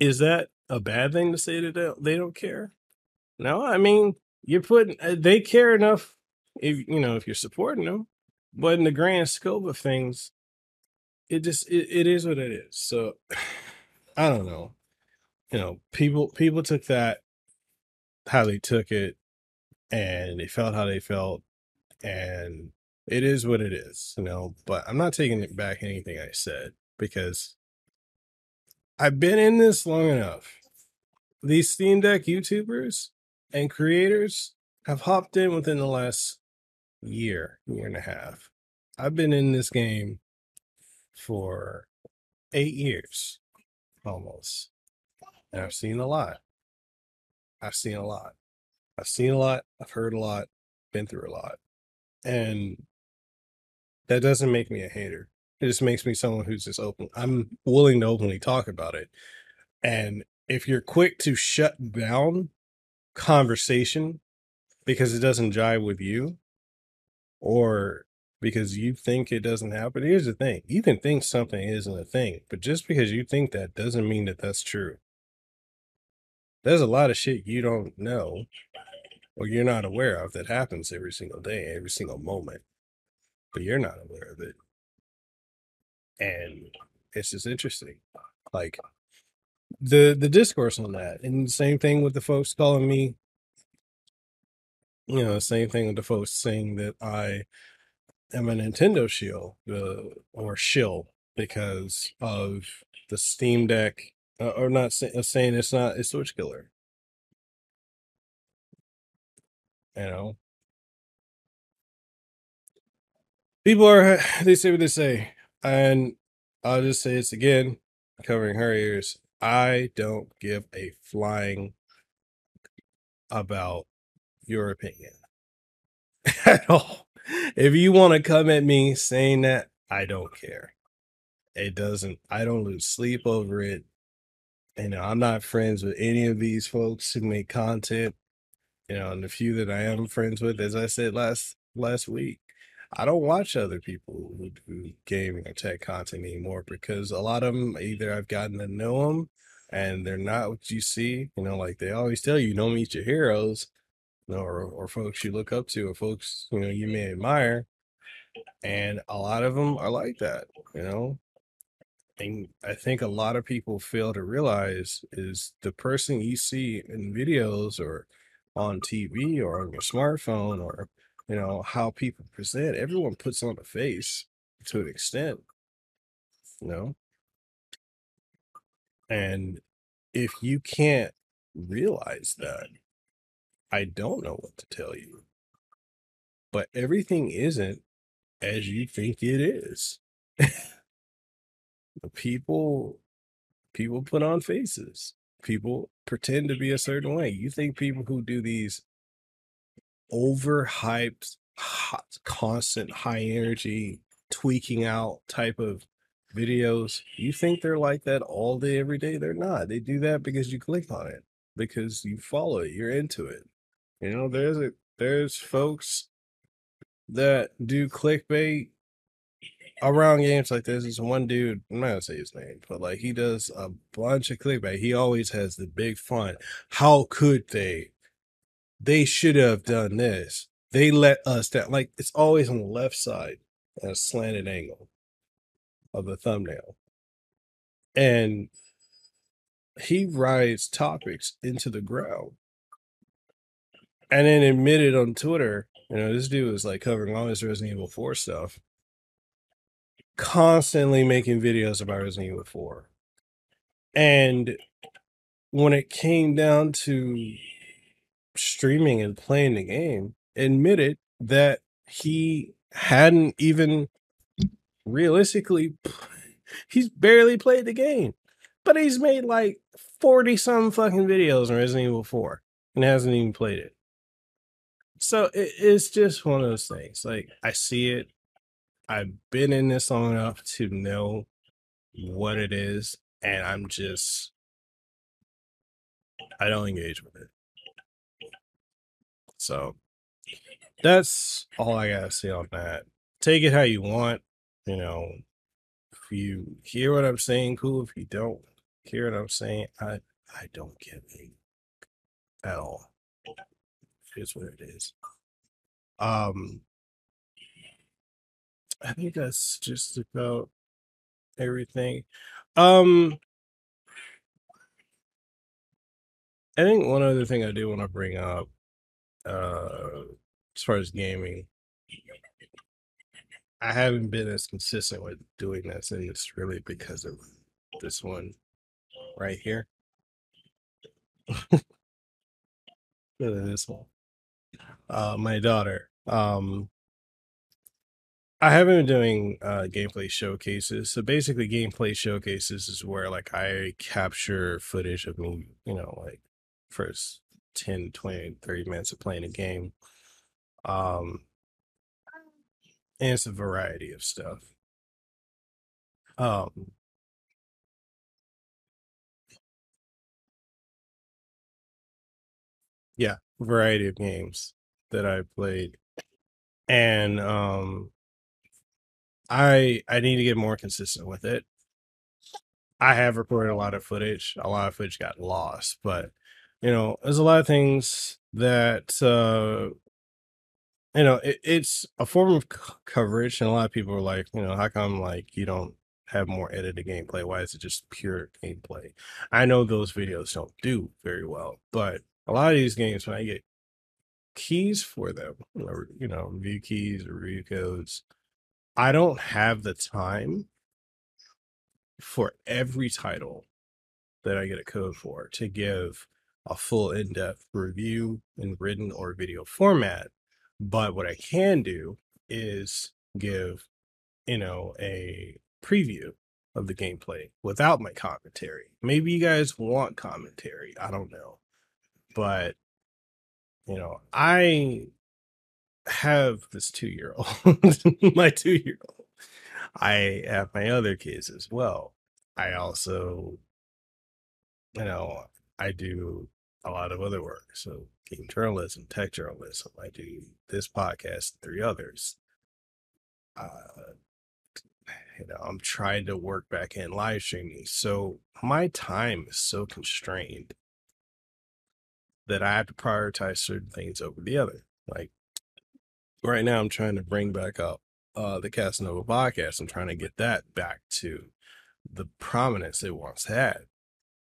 Is that a bad thing to say that they, don't care? No, I mean you're putting uh, they care enough if you know if you're supporting them, but in the grand scope of things, it just it, it is what it is. So [SIGHS] I don't know. You know, people people took that how they took it and they felt how they felt and it is what it is, you know, but I'm not taking it back anything I said because I've been in this long enough. These Steam Deck YouTubers and creators have hopped in within the last year, year and a half. I've been in this game for eight years almost. And I've seen a lot. I've seen a lot. I've seen a lot. I've heard a lot. Been through a lot. And that doesn't make me a hater. It just makes me someone who's just open. I'm willing to openly talk about it. And if you're quick to shut down conversation because it doesn't jive with you or because you think it doesn't happen, here's the thing you can think something isn't a thing, but just because you think that doesn't mean that that's true there's a lot of shit you don't know or you're not aware of that happens every single day, every single moment, but you're not aware of it. And it's just interesting. Like the the discourse on that. And same thing with the folks calling me, you know, same thing with the folks saying that I am a Nintendo shill uh, or shill because of the Steam Deck uh, or not say, uh, saying it's not a Switch killer. You know, people are [SIGHS] they say what they say, and I'll just say this again, covering her ears. I don't give a flying about your opinion [LAUGHS] at all. If you want to come at me saying that, I don't care. It doesn't, I don't lose sleep over it. You know, I'm not friends with any of these folks who make content. You know, and the few that I am friends with, as I said last last week, I don't watch other people who do gaming or tech content anymore because a lot of them either I've gotten to know them and they're not what you see. You know, like they always tell you, don't meet your heroes, you know, or or folks you look up to, or folks you know you may admire. And a lot of them are like that. You know, I think a lot of people fail to realize is the person you see in videos or on TV or on your smartphone or you know how people present. Everyone puts on a face to an extent, you know. And if you can't realize that, I don't know what to tell you. But everything isn't as you think it is. [LAUGHS] people people put on faces. People pretend to be a certain way. You think people who do these overhyped, hot, constant, high energy, tweaking out type of videos, you think they're like that all day, every day? They're not. They do that because you click on it, because you follow it, you're into it. You know, there's a there's folks that do clickbait around games like this. is one dude, I'm not gonna say his name, but like he does a bunch of clickbait. He always has the big fun. How could they? They should have done this. They let us down. Like it's always on the left side, at a slanted angle of the thumbnail. And he rides topics into the ground. And then admitted on Twitter, you know, this dude was like covering all this Resident Evil 4 stuff, constantly making videos about Resident Evil 4. And when it came down to streaming and playing the game, admitted that he hadn't even realistically [LAUGHS] he's barely played the game. But he's made like 40 some fucking videos on Resident Evil 4 and hasn't even played it. So it, it's just one of those things. Like I see it. I've been in this long enough to know what it is, and I'm just I don't engage with it. So that's all I gotta say on that. Take it how you want. You know, if you hear what I'm saying, cool. If you don't hear what I'm saying, I I don't give a at all. It's what it is. Um, I think that's just about everything. Um, I think one other thing I do want to bring up, uh, as far as gaming, I haven't been as consistent with doing this, and it's really because of this one right here. [LAUGHS] Look at this one. Uh, my daughter. Um, I haven't been doing uh, gameplay showcases. So basically, gameplay showcases is where like I capture footage of me, you know, like first 10, 20, 30 minutes of playing a game. Um, and it's a variety of stuff. Um, yeah, variety of games that I played, and um, I I need to get more consistent with it. I have recorded a lot of footage. A lot of footage got lost, but you know, there's a lot of things that uh you know, it, it's a form of c- coverage, and a lot of people are like, you know, how come like you don't have more edited gameplay? Why is it just pure gameplay? I know those videos don't do very well, but a lot of these games, when I get keys for them, or you know, review keys or review codes, I don't have the time for every title that I get a code for to give a full in-depth review in written or video format. But what I can do is give, you know, a preview of the gameplay without my commentary. Maybe you guys want commentary. I don't know. But, you know, I have this two year old, [LAUGHS] my two year old. I have my other kids as well. I also, you know, I do a lot of other work. So, game journalism, tech journalism. I do this podcast, three others. Uh, you know, I'm trying to work back in live streaming. So, my time is so constrained that I have to prioritize certain things over the other. Like, right now, I'm trying to bring back up uh, the Kasanova podcast. I'm trying to get that back to the prominence it once had.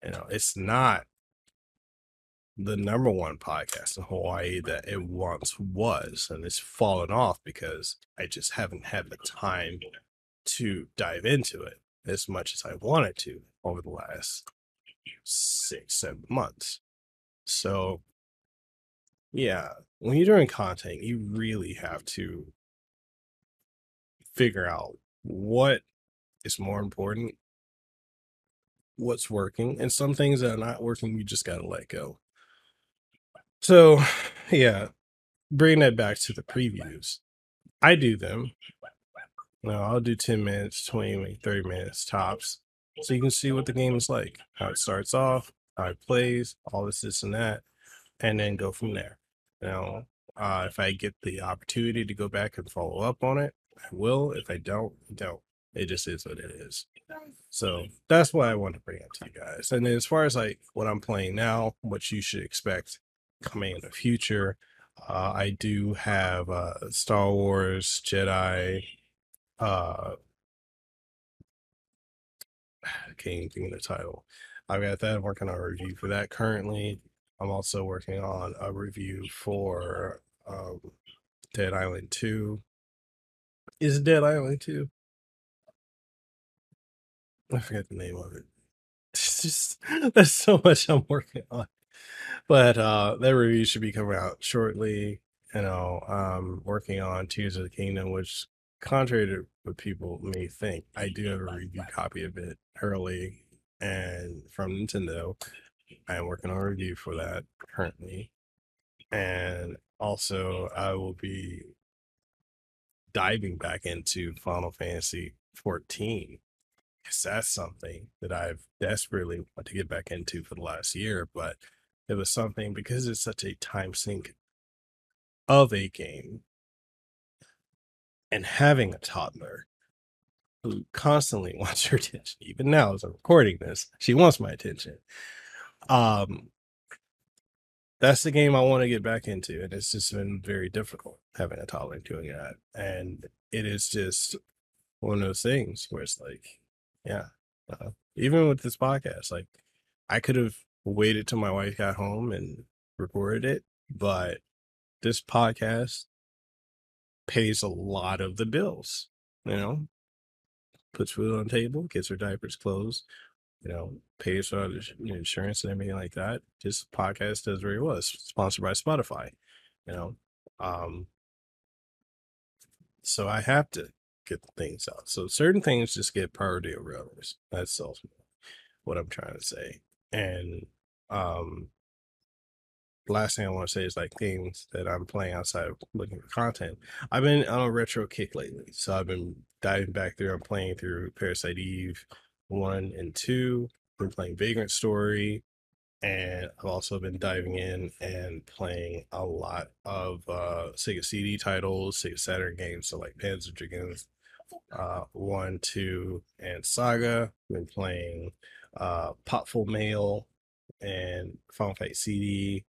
You know, it's not the number one podcast in Hawaii that it once was, and it's fallen off because I just haven't had the time to dive into it as much as I wanted to over the last six, seven months. So, yeah, when you're doing content, you really have to figure out what is more important, what's working, and some things that are not working, you just got to let go. So, [SIGHS] yeah, bring that back to the previews. I do them. No, I'll do 10 minutes, 20, 30 minutes tops. So you can see what the game is like, how it starts off, how it plays, all this, this, and that, and then go from there. Now, uh, if I get the opportunity to go back and follow up on it, I will. If I don't, don't. It just is what it is. So that's what I want to bring up to you guys. And as far as like what I'm playing now, what you should expect coming in the future, uh, I do have uh, Star Wars Jedi. Uh, [SIGHS] I can't even think of the title. I've got that. I'm working on a review for that currently. I'm also working on a review for um, Dead Island 2. Is Dead Island 2? I forget the name of it. [LAUGHS] It's just there's so much I'm working on. But uh that review should be coming out shortly. You know, um working on Tears of the Kingdom, which contrary to what people may think, I do have a review copy of it early and from Nintendo. I am working on a review for that currently. And also I will be diving back into Final Fantasy 14 because that's something that I've desperately want to get back into for the last year, but it was something because it's such a time sink of a game and having a toddler who constantly [LAUGHS] wants your attention, even now as I'm recording this, she wants my attention. Um, that's the game I want to get back into, and it's just been very difficult having a toddler doing that. And it is just one of those things where it's like, yeah, uh, even with this podcast, like I could have waited till my wife got home and recorded it, but this podcast pays a lot of the bills, you know, puts food on table, gets her diapers closed, you know, pays for insurance and everything like that. This podcast does very well. It's sponsored by Spotify, you know. Um, so I have to get things out. So certain things just get priority over others. That's what I'm trying to say. And um last thing I want to say is like things that I'm playing outside of looking for content. I've been on a retro kick lately. So I've been diving back through. I'm playing through Parasite Eve one and two. Been playing Vagrant Story. And I've also been diving in and playing a lot of uh Sega CD titles, Sega Saturn games, so like Panzer Dragoons, uh, one, two, and Saga. Been playing uh, Popful Mail and Final Fight CD,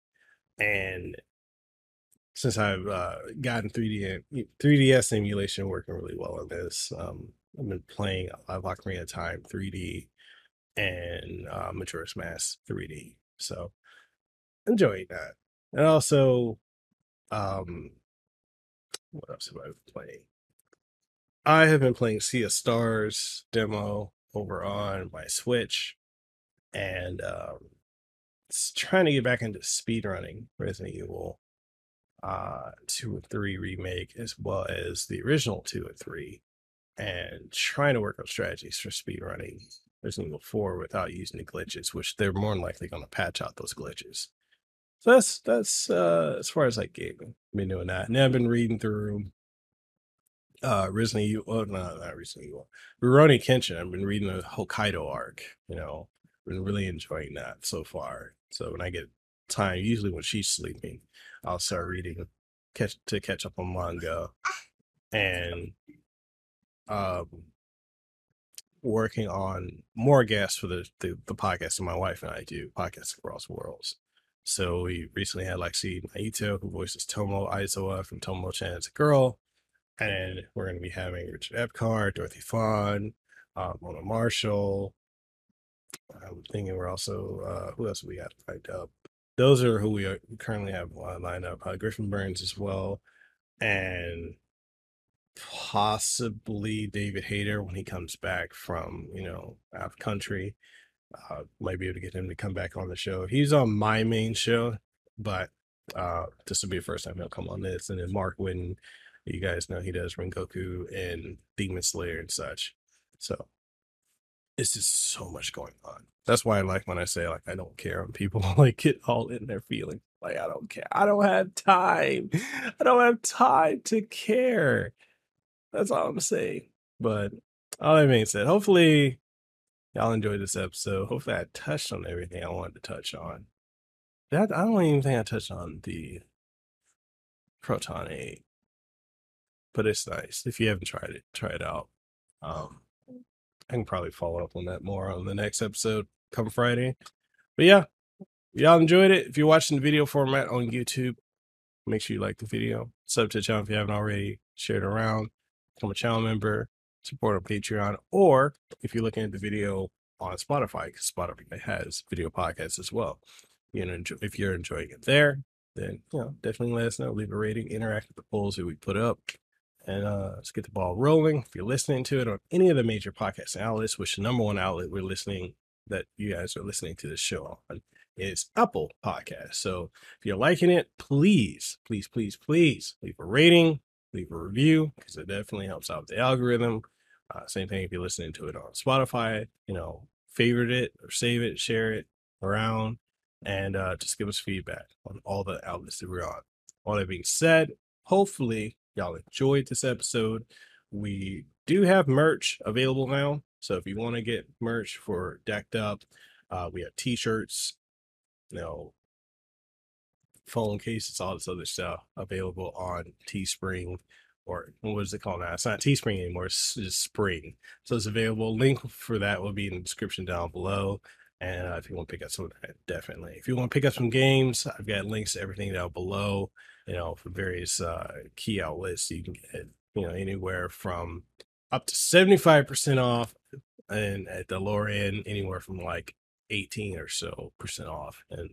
and since I've uh, gotten 3D 3DS emulation working really well on this, um, I've been playing a Ocarina of Time 3D and uh, Majora's Mask 3D. So enjoying that, and also, um, what else have I been playing? I have been playing Sea of Stars demo over on my Switch, and um, trying to get back into speedrunning Resident Evil uh 2 and 3 remake as well as the original 2 and 3 and trying to work on strategies for speedrunning Resident Evil 4 without using the glitches, which they're more than likely going to patch out those glitches. So that's that's uh as far as like gaming. I've been doing that. And I've been reading through uh Resident Evil oh no not Resident Evil. Rurouni Kenshin. I've been reading the Hokkaido arc, you know. Been really enjoying that so far. So when I get time, usually when she's sleeping, I'll start reading catch to catch up on manga and um working on more guests for the, the the podcast that my wife and I do, podcasts across worlds. So we recently had Lexi Nieto, who voices Tomo Aizawa from Tomo Chan as a girl. And we're going to be having Richard Epcar, Dorothy Fahn, uh, Mona Marshall. I'm thinking we're also, uh, who else we got lined up? Those are who we are, currently have uh, lined up. Uh, Griffin Burns as well. And possibly David Hayter when he comes back from, you know, out of country. Uh, might be able to get him to come back on the show. He's on my main show, but uh, this will be the first time he'll come on this. And then Mark Whitten, you guys know he does Rengoku and Demon Slayer and such. So it's just so much going on. That's why I like when I say like I don't care when people [LAUGHS] like get all in their feelings. Like I don't care. I don't have time. I don't have time to care. That's all I'm saying. But all that being said, hopefully y'all enjoyed this episode. Hopefully I touched on everything I wanted to touch on. That I don't even think I touched on the Proton 8. But it's nice. If you haven't tried it, try it out. Um I can probably follow up on that more on the next episode come Friday. But yeah, y'all enjoyed it. If you're watching the video format on YouTube, make sure you like the video. Sub to the channel if you haven't already. Share it around. Become a channel member. Support on Patreon. Or if you're looking at the video on Spotify, because Spotify has video podcasts as well. You know, if you're enjoying it there, then you know definitely let us know. Leave a rating. Interact with the polls that we put up. And uh, let's get the ball rolling. If you're listening to it on any of the major podcast outlets, which the number one outlet we're listening that you guys are listening to this show on is Apple Podcast. So if you're liking it, please, please, please, please leave a rating, leave a review because it definitely helps out the algorithm. Uh, same thing if you're listening to it on Spotify, you know, favorite it or save it, share it around, and uh, just give us feedback on all the outlets that we're on. All that being said, hopefully y'all enjoyed this episode. We do have merch available now. So if you want to get merch for Decked Up, uh, we have t-shirts, you know, phone cases, all this other stuff available on Teespring or what is it called now? It's not Teespring anymore. It's just Spring. So it's available. Link for that will be in the description down below. And uh, if you want to pick up some of that, definitely. If you want to pick up some games, I've got links to everything down below. You know, for various uh, key outlets, you can get you know anywhere from up to seventy five percent off, and at the lower end, anywhere from like eighteen or so percent off. And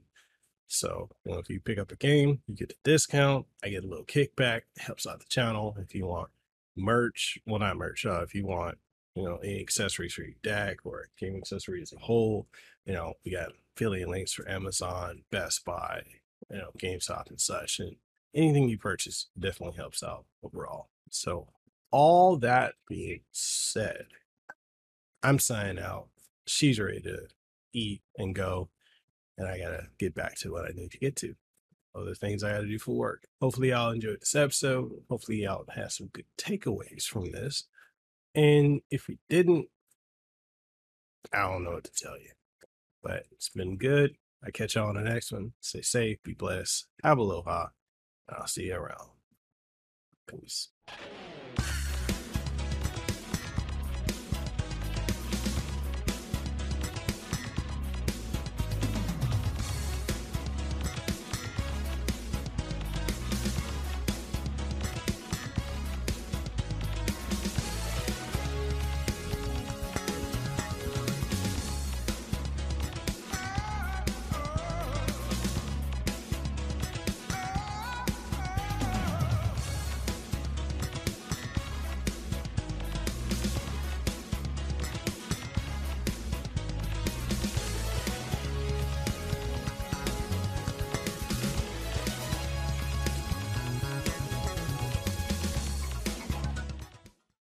so, you know, if you pick up a game, you get a discount. I get a little kickback. Helps out the channel. If you want merch, well, not merch. Uh, if you want, you know, any accessories for your deck or game accessories as a whole, you know, we got affiliate links for Amazon, Best Buy, you know, GameStop and such. And anything you purchase definitely helps out overall. So, all that being said, I'm signing out. She's ready to eat and go and I gotta get back to what I need to get to. Other things I gotta do for work. Hopefully, y'all enjoyed this episode. Hopefully, y'all have some good takeaways from this. And if we didn't, I don't know what to tell you. But it's been good. I catch y'all on the next one. Stay safe, be blessed, have aloha, and I'll see you around. Peace.